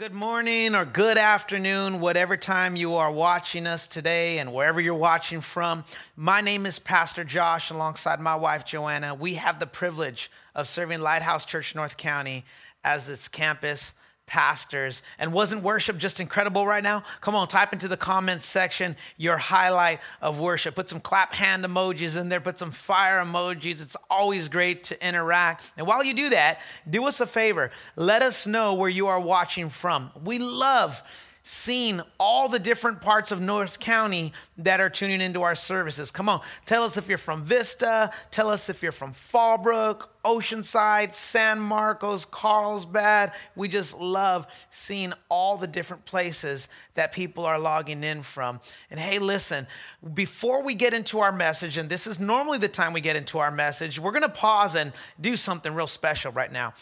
Good morning or good afternoon, whatever time you are watching us today and wherever you're watching from. My name is Pastor Josh, alongside my wife Joanna. We have the privilege of serving Lighthouse Church North County as its campus pastors. And wasn't worship just incredible right now? Come on, type into the comments section your highlight of worship. Put some clap hand emojis in there, put some fire emojis. It's always great to interact. And while you do that, do us a favor. Let us know where you are watching from. We love seen all the different parts of North County that are tuning into our services. Come on, tell us if you're from Vista, tell us if you're from Fallbrook, Oceanside, San Marcos, Carlsbad. We just love seeing all the different places that people are logging in from. And hey, listen, before we get into our message, and this is normally the time we get into our message, we're to pause and do something real special right now.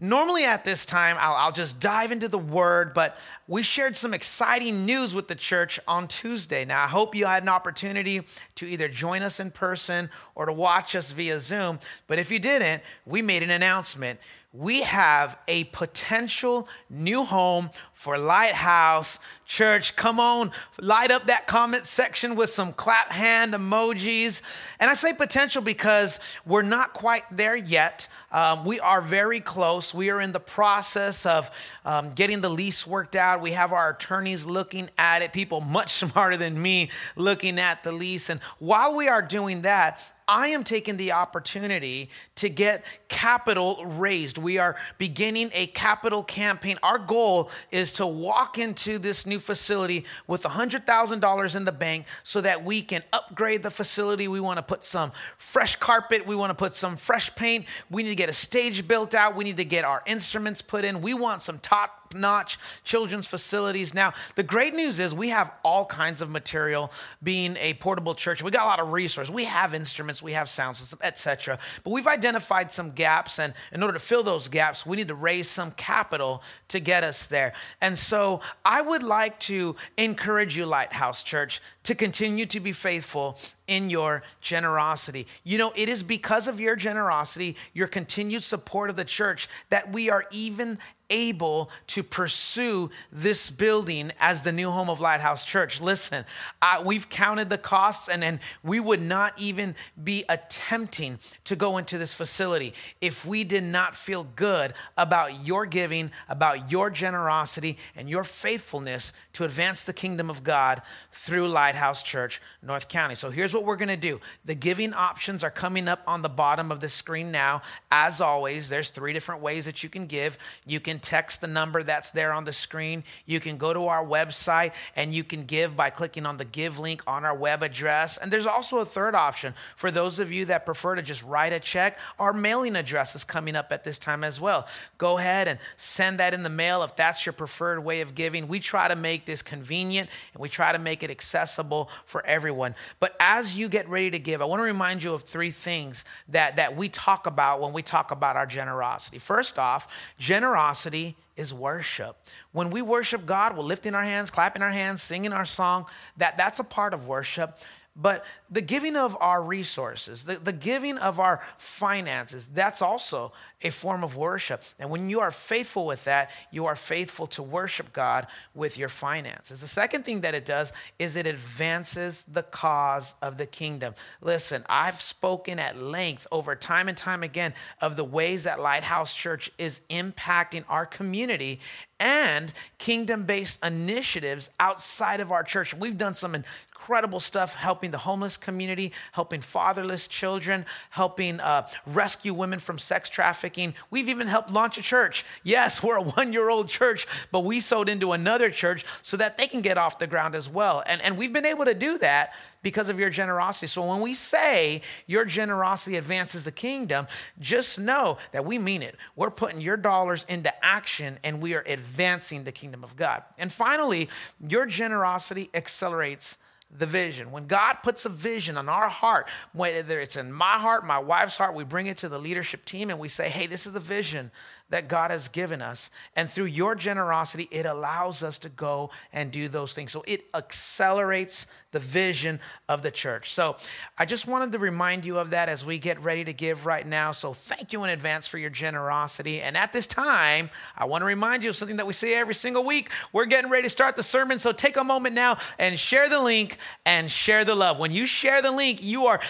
Normally, at this time, I'll, I'll, just dive into the word, but we shared some exciting news with the church on Tuesday. Now, I hope you had an opportunity to either join us in person or to watch us via Zoom. But if you didn't, we made an announcement. We have a potential new home for Lighthouse Church. Come on, light up that comment section with some clap hand emojis. And I say potential because we're not quite there yet. Um, we are very close. We are in the process of um, getting the lease worked out. We have our attorneys looking at it, people much smarter than me looking at the lease. And while we are doing that, I am taking the opportunity to get capital raised. We are beginning a capital campaign. Our goal is to walk into this new facility with $100,000 in the bank so that we can upgrade the facility. We want to put some fresh carpet, we want to put some fresh paint, we need to get a stage built out, we need to get our instruments put in. We want some top notch children's facilities. Now, the great news is we have all kinds of material being a portable church. We got a lot of resources. We have instruments, we have sound systems, etc. But we've identified some gaps, and in order to fill those gaps, we need to raise some capital to get us there. And so I would like to encourage you, Lighthouse Church, to continue to be faithful in your generosity. You know, it is because of your generosity, your continued support of the church, that we are even able to pursue this building as the new home of Lighthouse Church. Listen, uh, we've counted the costs and, and we would not even be attempting to go into this facility if we did not feel good about your giving, about your generosity, and your faithfulness to advance the kingdom of God through Lighthouse Church, North County. So here's what we're going to do the giving options are coming up on the bottom of the screen now. As always, there's three different ways that you can give. You can text the number that's there on the screen. You can go to our website and you can give by clicking on the give link on our web address. And there's also a third option for those of you that prefer to just write a check. Our mailing address is coming up at this time as well. Go ahead and send that in the mail if that's your preferred way of giving. We try to make this convenient and we try to make it accessible for everyone. But as you get ready to give, I want to remind you of three things that, that we talk about when we talk about our generosity. First off, generosity generosity is worship. When we worship God, we're lifting our hands, clapping our hands, singing our song. That, that's a part of worship. But the giving of our resources, the, the giving of our finances, that's also a form of worship. And when you are faithful with that, you are faithful to worship God with your finances. The second thing that it does is it advances the cause of the kingdom. Listen, I've spoken at length over time and time again of the ways that Lighthouse Church is impacting our community and kingdom based initiatives outside of our church. We've done some incredible stuff helping the homeless community, helping fatherless children, helping uh, rescue women from sex trafficking. We've even helped launch a church. Yes, we're a one year old church, but we sold into another church so that they can get off the ground as well. And, and we've been able to do that because of your generosity. So when we say your generosity advances the kingdom, just know that we mean it. We're putting your dollars into action and we are advancing the kingdom of God. And finally, your generosity accelerates the vision. When God puts a vision on our heart, whether it's in my heart, my wife's heart, we bring it to the leadership team and we say, hey, this is the vision that God has given us. And through your generosity, it allows us to go and do those things. So it accelerates the vision of the church. So I just wanted to remind you of that as we get ready to give right now. So thank you in advance for your generosity. And at this time, I want to remind you of something that we say every single week. We're getting ready to start the sermon. So take a moment now and share the link and share the love. When you share the link, you are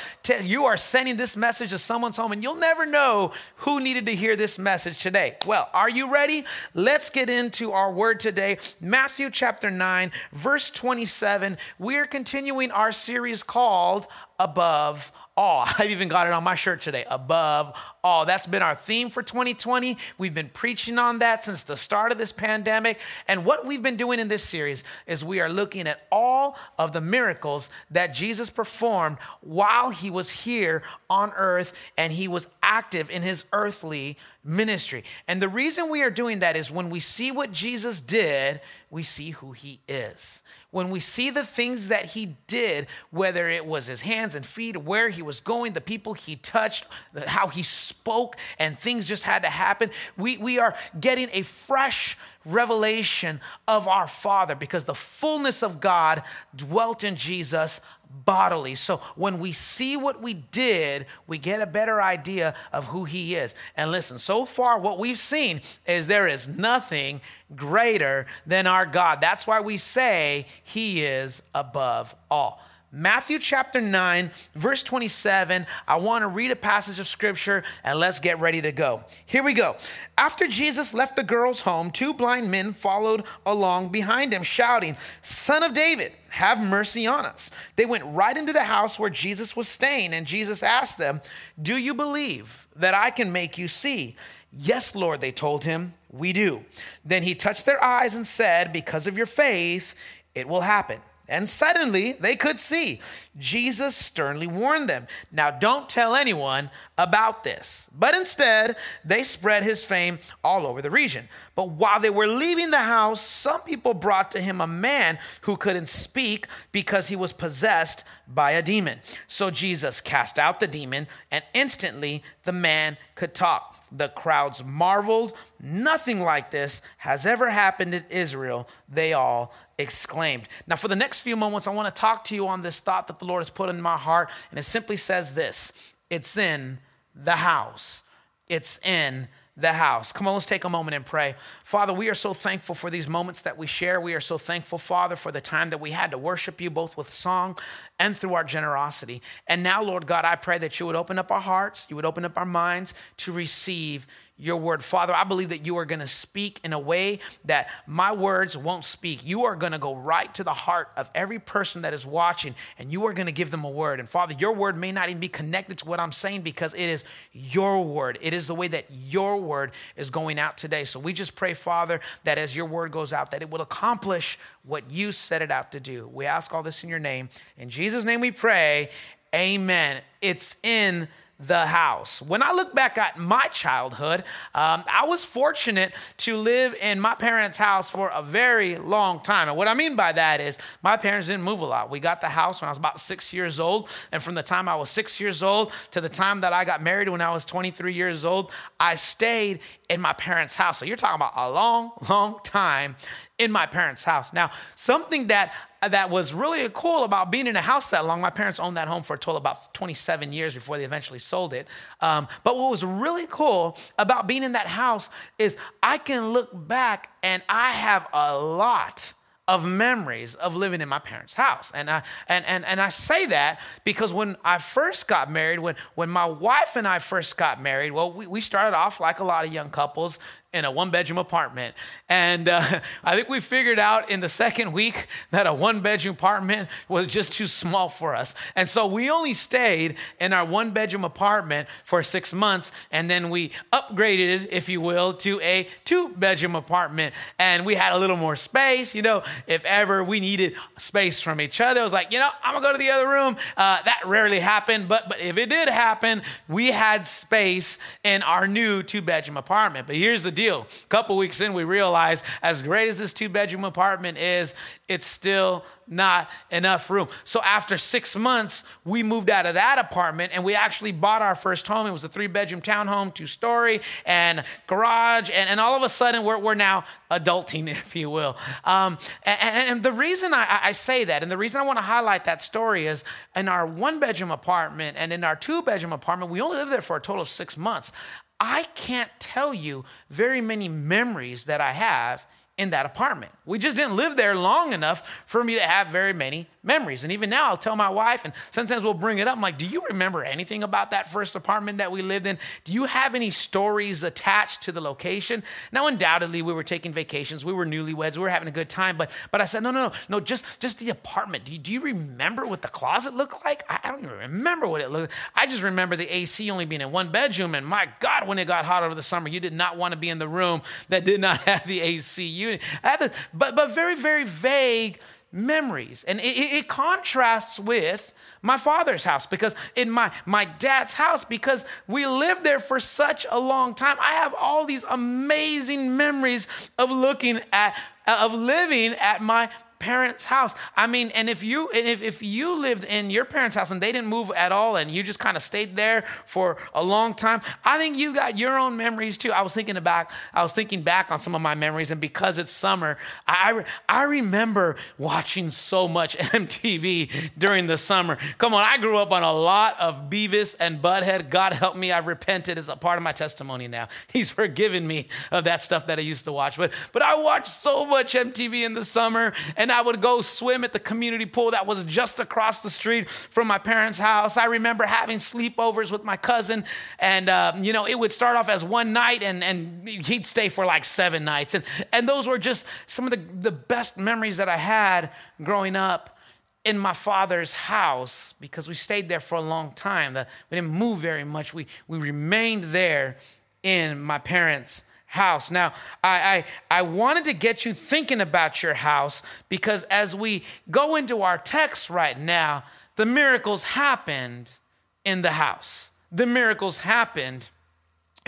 you are sending this message to someone's home and you'll never know who needed to hear this message today. Well, are you ready? Let's get into our word today. Matthew chapter 9, verse 27. We're continuing continuing our series called Above All. I've even got it on my shirt today. Above All. That's been our theme for 2020. We've been preaching on that since the start of this pandemic. And what we've been doing in this series is we are looking at all of the miracles that Jesus performed while he was here on earth and he was active in his earthly ministry. And the reason we are doing that is when we see what Jesus did, we see who he is when we see the things that he did, whether it was his hands and feet, where he was going, the people he touched, how he spoke, and things just had to happen, we, we are getting a fresh revelation of our Father because the fullness of God dwelt in Jesus bodily. So when we see what we did, we get a better idea of who he is. And listen, so far, what we've seen is there is nothing greater than our God. That's why we say he is above all. Matthew chapter 9, verse 27. I want to read a passage of scripture and let's get ready to go. Here we go. After Jesus left the girl's home, two blind men followed along behind him, shouting, Son of David, have mercy on us. They went right into the house where Jesus was staying, and Jesus asked them, Do you believe that I can make you see? Yes, Lord, they told him, We do. Then he touched their eyes and said, Because of your faith, it will happen. And suddenly they could see. Jesus sternly warned them, Now don't tell anyone about this. But instead, they spread his fame all over the region. But while they were leaving the house, some people brought to him a man who couldn't speak because he was possessed by a demon. So Jesus cast out the demon, and instantly the man could talk. The crowds marveled. Nothing like this has ever happened in Israel, they all exclaimed. Now, for the next few moments, I want to talk to you on this thought that the Lord has put in my heart, and it simply says this it's in the house. It's in the house. Come on, let's take a moment and pray. Father, we are so thankful for these moments that we share. We are so thankful, Father, for the time that we had to worship you both with song and through our generosity. And now, Lord God, I pray that you would open up our hearts, you would open up our minds to receive your word. Father, I believe that you are going to speak in a way that my words won't speak. You are going to go right to the heart of every person that is watching and you are going to give them a word. And Father, your word may not even be connected to what I'm saying because it is your word. It is the way that your word is going out today. So we just pray, Father, that as your word goes out, that it will accomplish what you set it out to do. We ask all this in your name. In Jesus' name we pray. Amen. It's in the house. When I look back at my childhood, um, I was fortunate to live in my parents' house for a very long time. And what I mean by that is my parents didn't move a lot. We got the house when I was about six years old. And from the time I was six years old to the time that I got married when I was 23 years old, I stayed in my parents' house. So you're talking about a long, long time in my parents' house. Now, something that that was really cool about being in a house that long. My parents owned that home for a total about 27 years before they eventually sold it. Um, but what was really cool about being in that house is I can look back and I have a lot of memories of living in my parents' house. And I, and, and, and I say that because when I first got married, when, when my wife and I first got married, well, we, we started off like a lot of young couples, in a one bedroom apartment. And uh, I think we figured out in the second week that a one bedroom apartment was just too small for us. And so we only stayed in our one bedroom apartment for six months. And then we upgraded, if you will, to a two bedroom apartment. And we had a little more space. You know, if ever we needed space from each other, it was like, you know, I'm to go to the other room. Uh, that rarely happened. But, but if it did happen, we had space in our new two bedroom apartment. But here's the deal. A couple weeks in, we realized as great as this two bedroom apartment is, it's still not enough room. So after six months, we moved out of that apartment and we actually bought our first home. It was a three bedroom townhome, two story, and garage. And, and all of a sudden, we're, we're now adulting, if you will. Um, and, and, the reason I, I say that, and the reason I want to highlight that story is in our one bedroom apartment and in our two bedroom apartment, we only lived there for a total of six months. I can't tell you very many memories that I have in that apartment. We just didn't live there long enough for me to have very many memories. And even now, I'll tell my wife, and sometimes we'll bring it up. I'm like, Do you remember anything about that first apartment that we lived in? Do you have any stories attached to the location? Now, undoubtedly, we were taking vacations. We were newlyweds. We were having a good time. But, but I said, No, no, no, no, just, just the apartment. Do you, do you remember what the closet looked like? I, I don't even remember what it looked like. I just remember the AC only being in one bedroom. And my God, when it got hot over the summer, you did not want to be in the room that did not have the AC unit. But, but very, very vague memories. And it, it, contrasts with my father's house because in my, my dad's house, because we lived there for such a long time, I have all these amazing memories of looking at, of living at my parents' house. I mean, and if you and if, if you lived in your parents' house and they didn't move at all and you just kind of stayed there for a long time, I think you got your own memories too. I was thinking about I was thinking back on some of my memories, and because it's summer, I I remember watching so much MTV during the summer. Come on, I grew up on a lot of Beavis and Butthead. God help me, I've repented. It's a part of my testimony now. He's forgiven me of that stuff that I used to watch. But but I watched so much MTV in the summer and and I would go swim at the community pool that was just across the street from my parents' house. I remember having sleepovers with my cousin, and uh, you know, it would start off as one night, and, and he'd stay for like seven nights. And, and those were just some of the, the best memories that I had growing up in my father's house because we stayed there for a long time. We didn't move very much. We, we remained there in my parents' house. Now, I, I, I, wanted to get you thinking about your house because as we go into our text right now, the miracles happened in the house. The miracles happened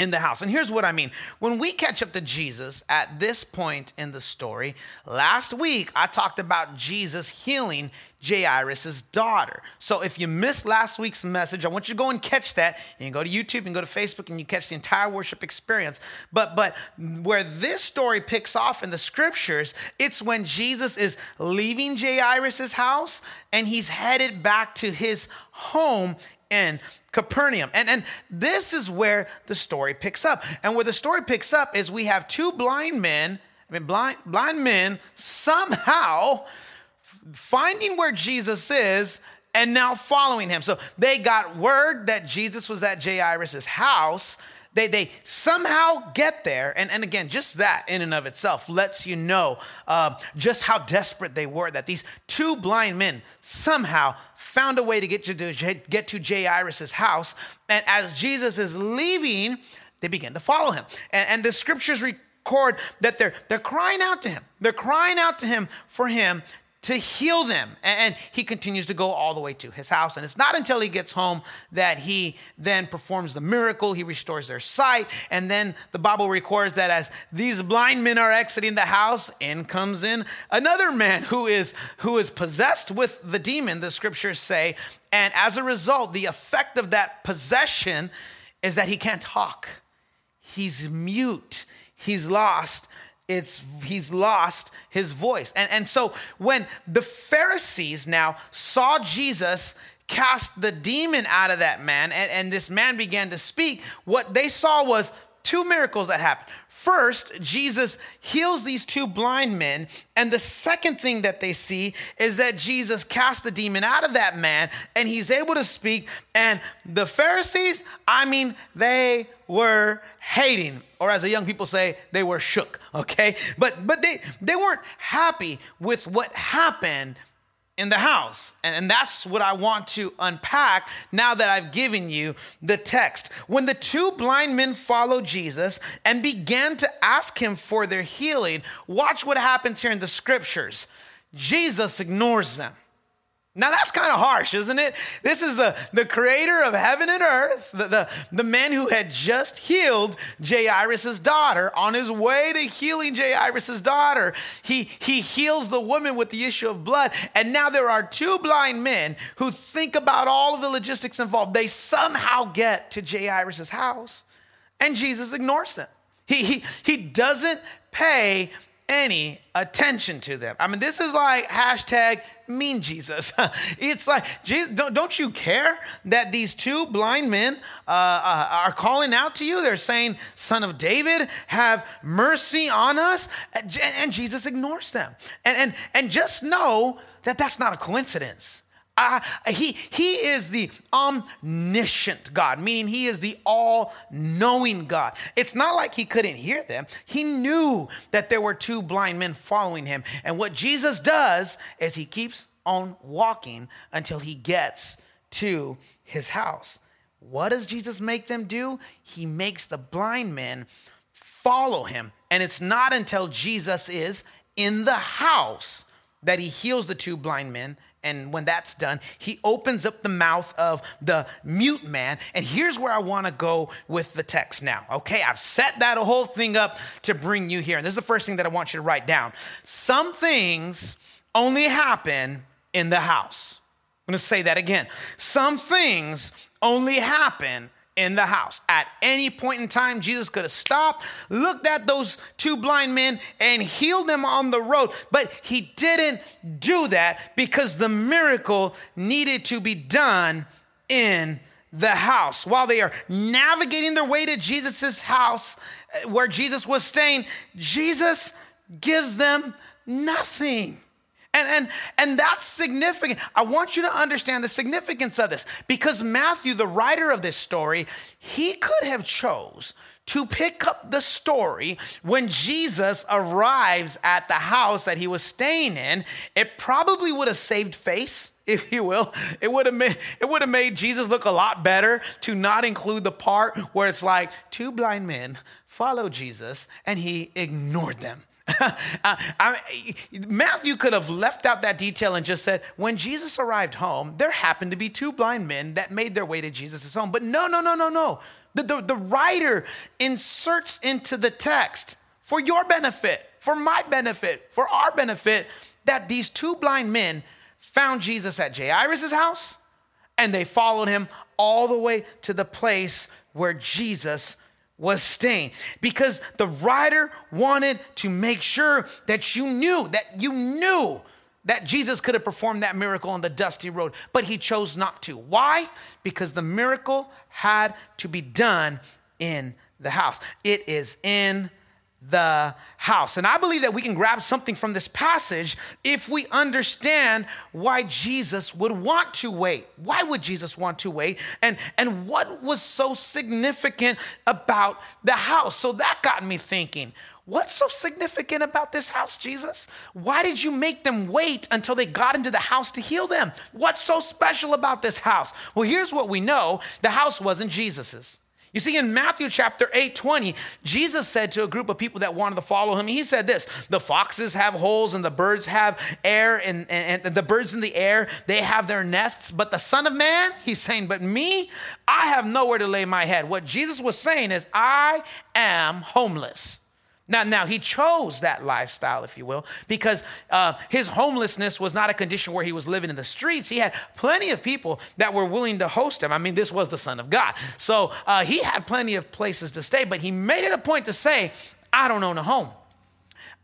in the house. And here's what I mean. When we catch up to Jesus at this point in the story, last week I talked about Jesus healing Jairus' daughter. So if you missed last week's message, I want you to go and catch that. You can go to YouTube and go to Facebook and you catch the entire worship experience. But but where this story picks off in the scriptures, it's when Jesus is leaving Jairus' house and he's headed back to his home in Capernaum. And, and this is where the story picks up. And where the story picks up is we have two blind men, I mean, blind, blind men somehow finding where Jesus is and now following him. So they got word that Jesus was at Jairus' house. They, they somehow get there. And, and again, just that in and of itself lets you know uh, just how desperate they were that these two blind men somehow found a way to get to, get to Jairus' house. And as Jesus is leaving, they begin to follow him. And, and the scriptures record that they're, they're crying out to him. They're crying out to him for him to heal them. And he continues to go all the way to his house. And it's not until he gets home that he then performs the miracle. He restores their sight. And then the Bible records that as these blind men are exiting the house, in comes in another man who is, who is possessed with the demon, the scriptures say. And as a result, the effect of that possession is that he can't talk. He's mute. He's lost it's he's lost his voice. And, and so when the Pharisees now saw Jesus cast the demon out of that man and, and this man began to speak, what they saw was two miracles that happened. First, Jesus heals these two blind men. And the second thing that they see is that Jesus casts the demon out of that man and he's able to speak. And the Pharisees, I mean, they were hating or as the young people say they were shook okay but but they they weren't happy with what happened in the house. And that's what I want to unpack now that I've given you the text. When the two blind men followed Jesus and began to ask him for their healing, watch what happens here in the scriptures. Jesus ignores them. Now that's kind of harsh, isn't it? This is the, the creator of heaven and earth, the, the, the man who had just healed Jairus' daughter. On his way to healing Jairus' daughter, he, he heals the woman with the issue of blood. And now there are two blind men who think about all of the logistics involved. They somehow get to Jairus' house, and Jesus ignores them. He, he, he doesn't pay any attention to them. I mean, this is like hashtag mean Jesus. it's like, Jesus, don't, don't you care that these two blind men uh, uh, are calling out to you? They're saying, Son of David, have mercy on us. And Jesus ignores them. And, and, and just know that that's not a coincidence. Uh, he, he is the omniscient God, meaning he is the all knowing God. It's not like he couldn't hear them. He knew that there were two blind men following him. And what Jesus does is he keeps on walking until he gets to his house. What does Jesus make them do? He makes the blind men follow him. And it's not until Jesus is in the house that he heals the two blind men and when that's done, he opens up the mouth of the mute man. And here's where I want to go with the text now. Okay, I've set that whole thing up to bring you here. And this is the first thing that I want you to write down. Some things only happen in the house. I'm going to say that again. Some things only happen in the house. At any point in time, Jesus could have stopped, looked at those two blind men, and healed them on the road. But he didn't do that because the miracle needed to be done in the house. While they are navigating their way to Jesus' house uh, where Jesus was staying, Jesus gives them nothing. And, and, and that's significant. I want you to understand the significance of this because Matthew, the writer of this story, he could have chose to pick up the story when Jesus arrives at the house that he was staying in. It probably would have saved face if you will. It would have made it would have made Jesus look a lot better to not include the part where it's like two blind men follow Jesus and he ignored them. I, Matthew could have left out that detail and just said, when Jesus arrived home, there happened to be two blind men that made their way to Jesus' home. But no, no, no, no, no. The, the, the writer inserts into the text for your benefit, for my benefit, for our benefit, that these two blind men found Jesus at Jairus' house and they followed him all the way to the place where Jesus was staying because the writer wanted to make sure that you knew that you knew that Jesus could have performed that miracle on the dusty road, but he chose not to. Why? Because the miracle had to be done in the house. It is in the house. And I believe that we can grab something from this passage if we understand why Jesus would want to wait. Why would Jesus want to wait? And and what was so significant about the house? So that got me thinking, What's so significant about this house, Jesus? Why did you make them wait until they got into the house to heal them? What's so special about this house? Well, here's what we know the house wasn't Jesus's. You see, in Matthew chapter 8, 20, Jesus said to a group of people that wanted to follow him, he said this the foxes have holes and the birds have air, and, and, and, the birds in the air, they have their nests. But the Son of Man, he's saying, but me, I have nowhere to lay my head. What Jesus was saying is, I am homeless. Now, now he chose that lifestyle, if you will, because uh, his homelessness was not a condition where he was living in the streets. He had plenty of people that were willing to host him. I mean, this was the Son of God, so uh, he had plenty of places to stay. But he made it a point to say, "I don't own a home.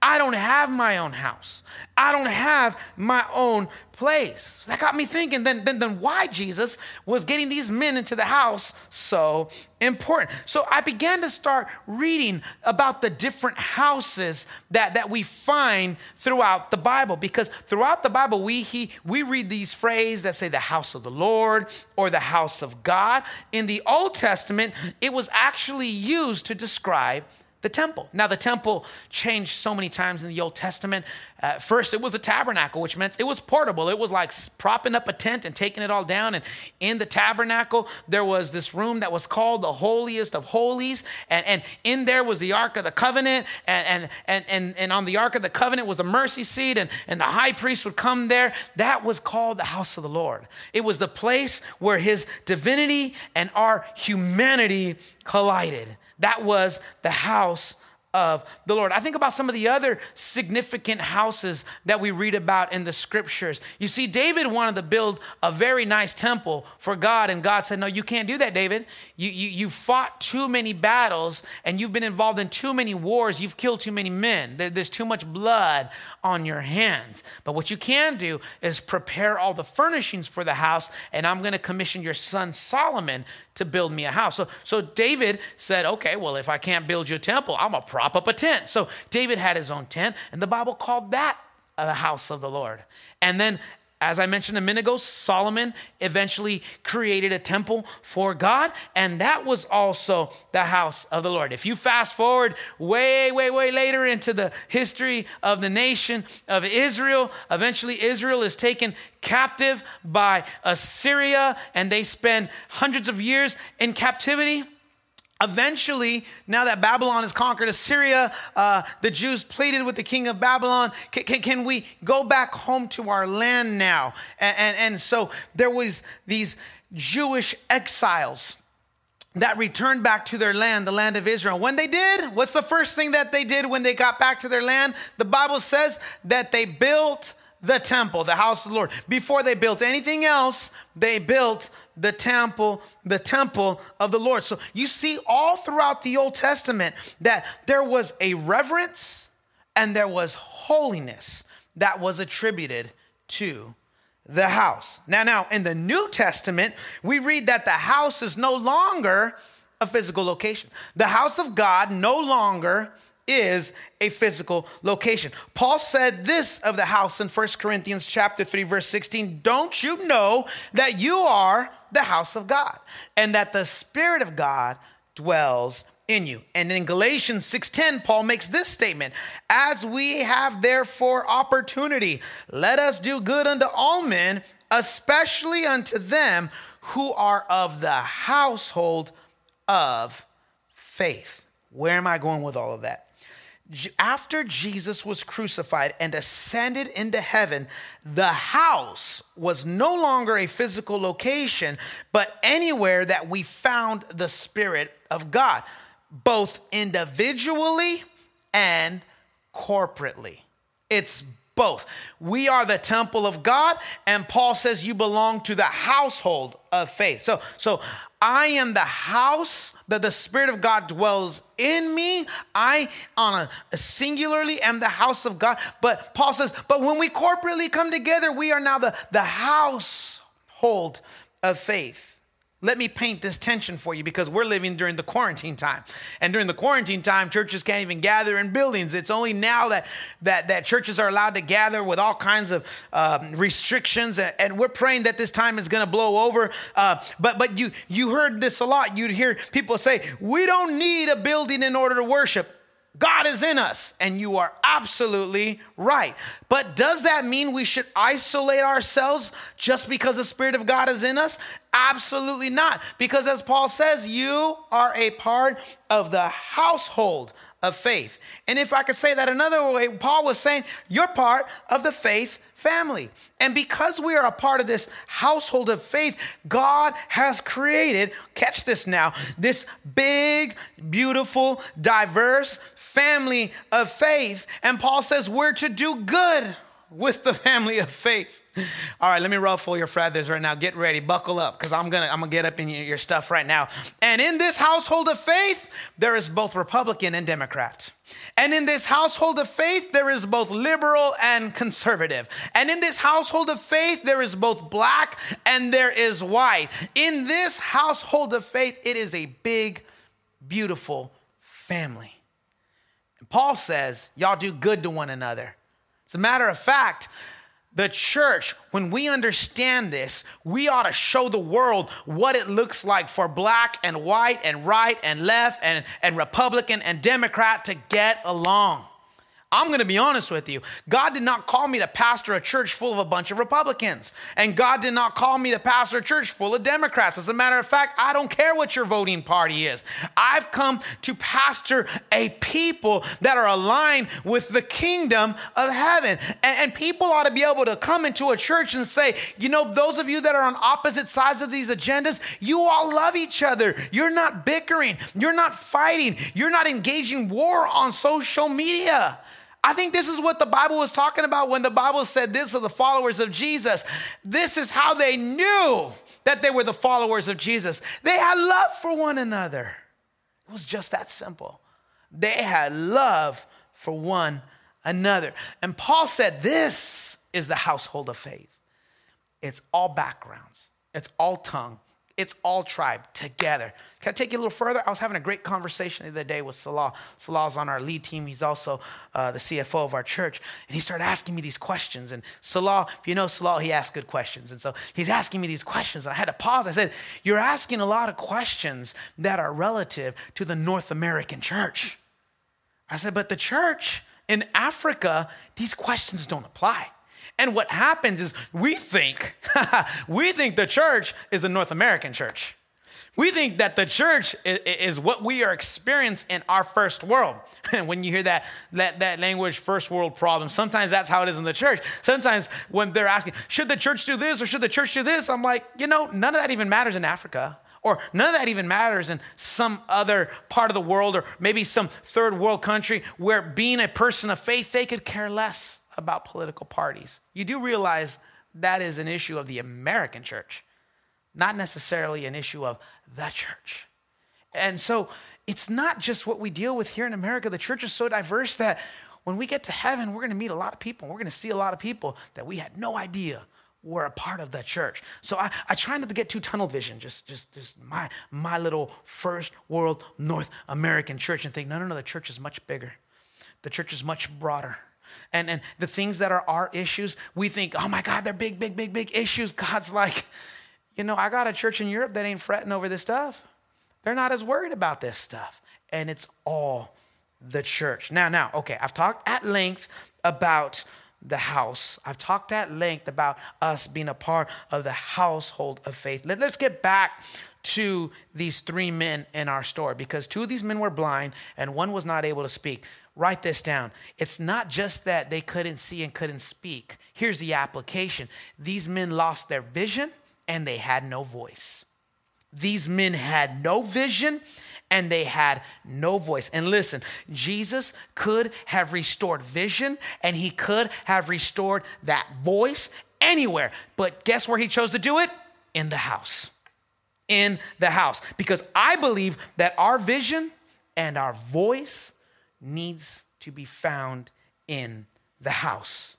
I don't have my own house. I don't have my own place. That got me thinking then, then, then why Jesus was getting these men into the house so important. So I began to start reading about the different houses that, that we find throughout the Bible because throughout the Bible we, he, we read these phrases that say the house of the Lord or the house of God. In the Old Testament, it was actually used to describe the temple. Now, the temple changed so many times in the Old Testament. Uh, first, it was a tabernacle, which meant it was portable. It was like propping up a tent and taking it all down. And in the tabernacle, there was this room that was called the holiest of holies. And, and in there was the Ark of the Covenant. And, and, and, and, and on the Ark of the Covenant was the mercy seat. And, and the high priest would come there. That was called the house of the Lord. It was the place where his divinity and our humanity collided. That was the house of the Lord. I think about some of the other significant houses that we read about in the scriptures. You see, David wanted to build a very nice temple for God, and God said, No, you can't do that, David. You, you, you fought too many battles and you've been involved in too many wars. You've killed too many men. There, there's too much blood on your hands. But what you can do is prepare all the furnishings for the house, and I'm going to commission your son Solomon to build me a house. So, so David said, Okay, well, if I can't build you a temple, I'm going to prop up a tent. So David had his own tent, and the Bible called that the house of the Lord. And then as I mentioned a minute ago, Solomon eventually created a temple for God, and that was also the house of the Lord. If you fast forward way, way, way later into the history of the nation of Israel, eventually Israel is taken captive by Assyria, and they spend hundreds of years in captivity. Eventually, now that Babylon has conquered Assyria, uh, the Jews pleaded with the king of Babylon, can, can, can we go back home to our land now? And, and, and so there was these Jewish exiles that returned back to their land, the land of Israel. When they did, what's the first thing that they did when they got back to their land? The Bible says that they built the temple, the house of the Lord. Before they built anything else, they built the temple, the temple of the Lord. So you see all throughout the Old Testament that there was a reverence and there was holiness that was attributed to the house. Now, now in the New Testament, we read that the house is no longer a physical location. The house of God no longer is a physical location. Paul said this of the house in 1 Corinthians chapter 3 verse 16, "Don't you know that you are the house of God and that the spirit of God dwells in you." And in Galatians 6:10, Paul makes this statement, "As we have therefore opportunity, let us do good unto all men, especially unto them who are of the household of faith." Where am I going with all of that? After Jesus was crucified and ascended into heaven, the house was no longer a physical location, but anywhere that we found the Spirit of God, both individually and corporately. It's both. We are the temple of God, and Paul says you belong to the household of faith. So, so I am the house that the Spirit of God dwells in me. I, on a, singularly, am the house of God. But Paul says, but when we corporately come together, we are now the, the household of faith. Let me paint this tension for you because we're living during the quarantine time. And during the quarantine time, churches can't even gather in buildings. It's only now that, that, that churches are allowed to gather with all kinds of um, restrictions. And, and, we're praying that this time is going to blow over. Uh, but but you, you heard this a lot. You'd hear people say, We don't need a building in order to worship. God is in us, and you are absolutely right. But does that mean we should isolate ourselves just because the Spirit of God is in us? Absolutely not. Because as Paul says, you are a part of the household of faith. And if I could say that another way, Paul was saying, you're part of the faith family. And because we are a part of this household of faith, God has created, catch this now, this big, beautiful, diverse family of faith. And Paul says we're to do good with the family of faith. All right, let me ruffle your feathers right now. Get ready, buckle up, because I'm gonna I'm gonna get up in your, your stuff right now. And in this household of faith, there is both Republican and Democrat. And in this household of faith, there is both liberal and conservative. And in this household of faith, there is both black and there is white. In this household of faith, it is a big, beautiful family. Paul says, Y'all do good to one another. As a matter of fact, the church, when we understand this, we ought to show the world what it looks like for black and white and right and left and, and Republican and Democrat to get along. I'm going to be honest with you. God did not call me to pastor a church full of a bunch of Republicans. And God did not call me to pastor a church full of Democrats. As a matter of fact, I don't care what your voting party is. I've come to pastor a people that are aligned with the kingdom of heaven. And, and people ought to be able to come into a church and say, you know, those of you that are on opposite sides of these agendas, you all love each other. You're not bickering. You're not fighting. You're not engaging war on social media. I think this is what the Bible was talking about when the Bible said this are the followers of Jesus. This is how they knew that they were the followers of Jesus. They had love for one another. It was just that simple. They had love for one another. And Paul said, This is the household of faith. It's all backgrounds, it's all tongue, it's all tribe together. Can I take you a little further? I was having a great conversation the other day with Salah. Salah's on our lead team. He's also uh, the CFO of our church. And he started asking me these questions. And Salah, if you know Salah, he asks good questions. And so he's asking me these questions. And I had to pause. I said, You're asking a lot of questions that are relative to the North American church. I said, But the church in Africa, these questions don't apply. And what happens is we think, we think the church is a North American church. We think that the church is, what we are experiencing in our first world. And when you hear that, that, that language, first world problem, sometimes that's how it is in the church. Sometimes when they're asking, should the church do this or should the church do this? I'm like, you know, none of that even matters in Africa. Or none of that even matters in some other part of the world or maybe some third world country where being a person of faith, they could care less about political parties. You do realize that is an issue of the American church, not necessarily an issue of the church. And so it's not just what we deal with here in America. The church is so diverse that when we get to heaven, we're going to meet a lot of people. We're going to see a lot of people that we had no idea were a part of the church. So I, I try not to get too tunnel vision, just, just, just my, my little first world North American church and think, no, no, no, the church is much bigger. The church is much broader and, and the things that are our issues, we think, oh my God, they're big, big, big, big issues. God's like, you know, I got a church in Europe that ain't fretting over this stuff. They're not as worried about this stuff. And it's all the church. Now, now, okay, I've talked at length about the house. I've talked at length about us being a part of the household of faith. Let, us get back to these three men in our story because two of these men were blind and one was not able to speak. Write this down. It's not just that they couldn't see and couldn't speak. Here's the application these men lost their vision and they had no voice. These men had no vision and they had no voice. And listen, Jesus could have restored vision and he could have restored that voice anywhere. But guess where he chose to do it? In the house. In the house. Because I believe that our vision and our voice needs to be found in the house.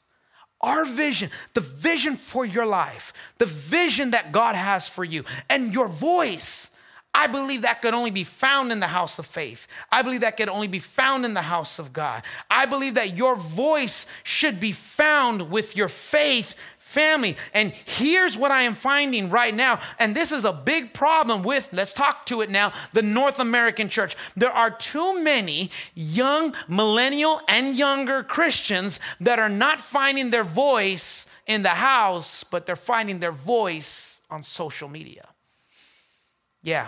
Our vision, the vision for your life, the vision that God has for you, and your voice. I believe that could only be found in the house of faith. I believe that could only be found in the house of God. I believe that your voice should be found with your faith family. And here's what I am finding right now. And this is a big problem with, let's talk to it now, the North American church. There are too many young, millennial, and younger Christians that are not finding their voice in the house, but they're finding their voice on social media. Yeah,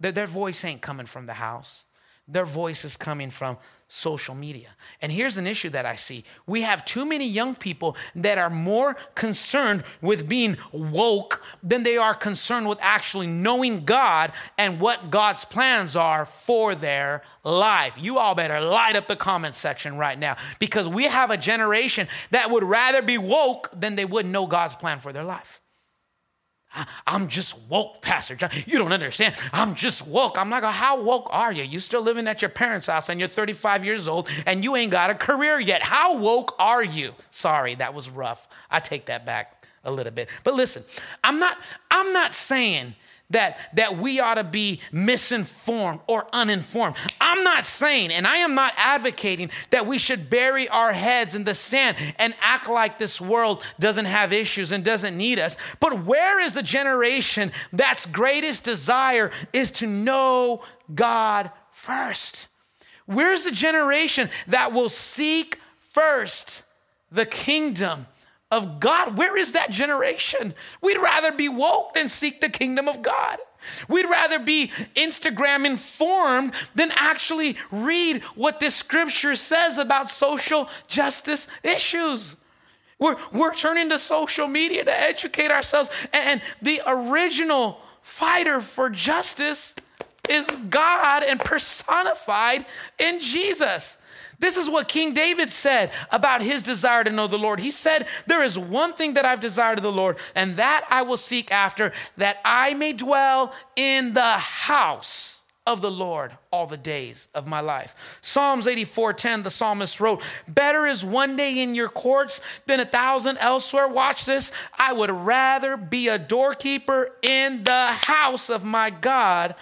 their, their voice ain't coming from the house, their voice is coming from social media. And here's an issue that I see we have too many young people that are more concerned with being woke than they are concerned with actually knowing God and what God's plans are for their life. You all better light up the comment section right now because we have a generation that would rather be woke than they would know God's plan for their life. I'm just woke, Pastor John. You don't understand. I'm just woke. I'm like, how woke are you? You still living at your parents' house and you're 35 years old and you ain't got a career yet. How woke are you? Sorry, that was rough. I take that back a little bit. But listen, I'm not I'm not saying that, that we ought to be misinformed or uninformed. I'm not saying, and I am not advocating that we should bury our heads in the sand and act like this world doesn't have issues and doesn't need us. But where is the generation that's greatest desire is to know God first? Where's the generation that will seek first the kingdom of God. Where is that generation? We'd rather be woke than seek the kingdom of God. We'd rather be Instagram informed than actually read what this scripture says about social justice issues. We're, we're turning to social media to educate ourselves. And the original fighter for justice is God and personified in Jesus. This is what King David said about his desire to know the Lord. He said, There is one thing that I've desired of the Lord, and that I will seek after, that I may dwell in the house of the Lord all the days of my life. Psalms 84:10 the psalmist wrote, "Better is one day in your courts than a thousand elsewhere." Watch this. I would rather be a doorkeeper in the house of my God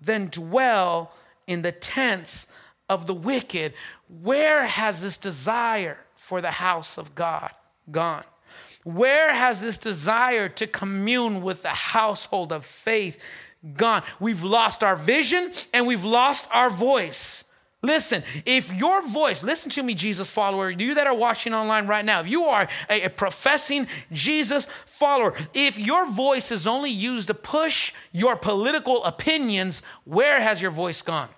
than dwell in the tents of the wicked. Where has this desire for the house of God gone? Where has this desire to commune with the household of faith gone? We've lost our vision and we've lost our voice. Listen, if your voice, listen to me, Jesus follower, you that are watching online right now, if you are a, a, professing Jesus follower, if your voice is only used to push your political opinions, where has your voice gone?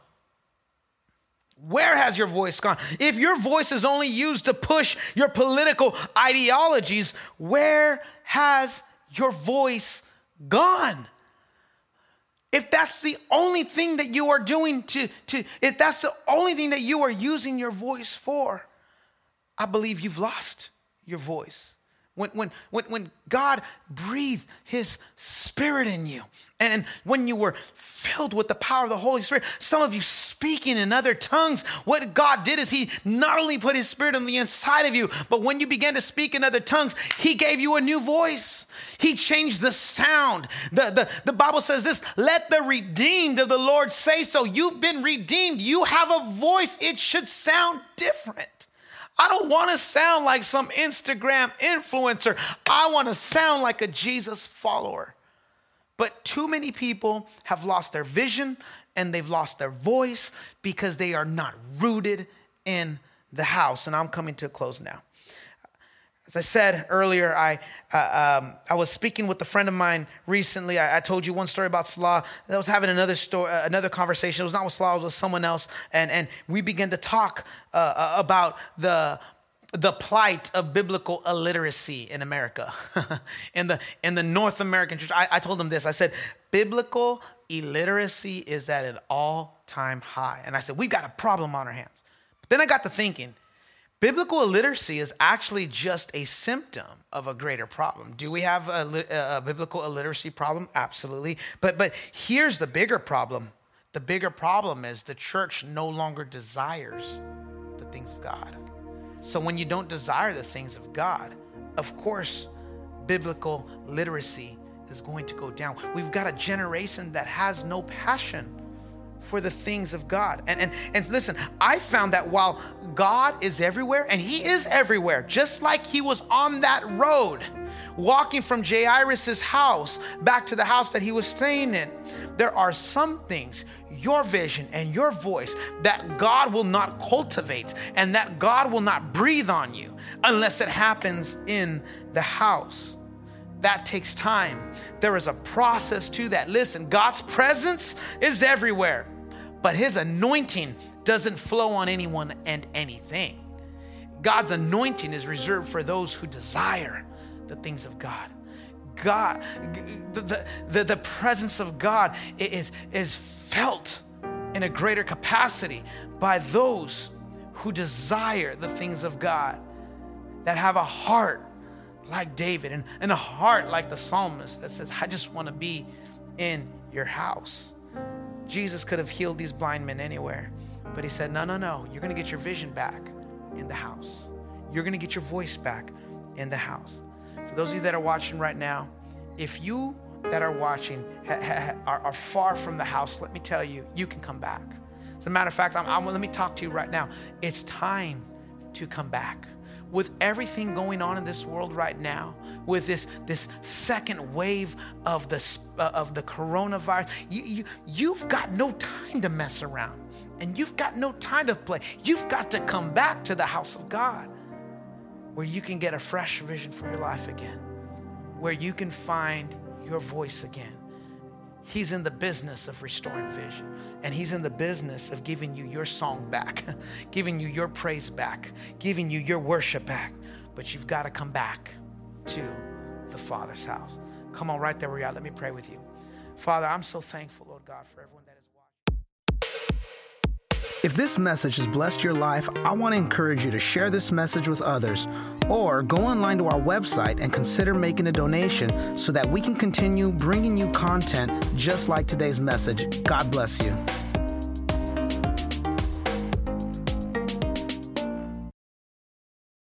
Where has your voice gone? If your voice is only used to push your political ideologies, where has your voice gone? If that's the only thing that you are doing to, to if that's the only thing that you are using your voice for, I believe you've lost your voice. When, when, when, when God breathed his spirit in you, and when you were filled with the power of the Holy Spirit, some of you speaking in other tongues, what God did is he not only put his spirit on the inside of you, but when you began to speak in other tongues, he gave you a new voice. He changed the sound. The, the, the Bible says this let the redeemed of the Lord say so. You've been redeemed. You have a voice. It should sound different. I don't want to sound like some Instagram influencer. I want to sound like a Jesus follower. But too many people have lost their vision and they've lost their voice because they are not rooted in the house. And I'm coming to a close now. As I said earlier, I, uh, um, I was speaking with a friend of mine recently. I, I, told you one story about Salah. I was having another story, uh, another conversation. It was not with Salah, it was with someone else. And, and we began to talk uh, uh about the, the plight of biblical illiteracy in America, in, the, in the North American church. I, I told them this I said, biblical illiteracy is at an all time high. And I said, we've got a problem on our hands. But then I got to thinking, Biblical illiteracy is actually just a symptom of a greater problem. Do we have a, a, biblical illiteracy problem? Absolutely. But, but here's the bigger problem the bigger problem is the church no longer desires the things of God. So when you don't desire the things of God, of course, biblical literacy is going to go down. We've got a generation that has no passion for the things of God. And, and, and listen, I found that while God is everywhere, and He is everywhere, just like He was on that road, walking from Jairus' house back to the house that he was staying in, there are some things, your vision and your voice, that God will not cultivate and that God will not breathe on you unless it happens in the house that takes time. There is a process to that. Listen, God's presence is everywhere but his anointing doesn't flow on anyone and anything. God's anointing is reserved for those who desire the things of God. God, the, the, the presence of God is, is felt in a greater capacity by those who desire the things of God, that have a heart like David and, and a heart like the psalmist that says, I just want to be in your house. Jesus could have healed these blind men anywhere, but he said, No, no, no. You're going to get your vision back in the house. You're going to get your voice back in the house. For those of you that are watching right now, if you that are watching ha, ha, are, are, far from the house, let me tell you, you can come back. As a matter of fact, I'm, I'm, let me talk to you right now. It's time to come back. With everything going on in this world right now, with this, this second wave of the, uh, of the coronavirus, you, you, you've got no time to mess around and you've got no time to play. You've got to come back to the house of God where you can get a fresh vision for your life again, where you can find your voice again. He's in the business of restoring vision, and He's in the business of giving you your song back, giving you your praise back, giving you your worship back. But you've got to come back to the Father's house. Come on, right there where you're. Let me pray with you. Father, I'm so thankful, Lord God, for everyone that if this message has blessed your life, I want to encourage you to share this message with others or go online to our website and consider making a donation so that we can continue bringing you content just like today's message. God bless you.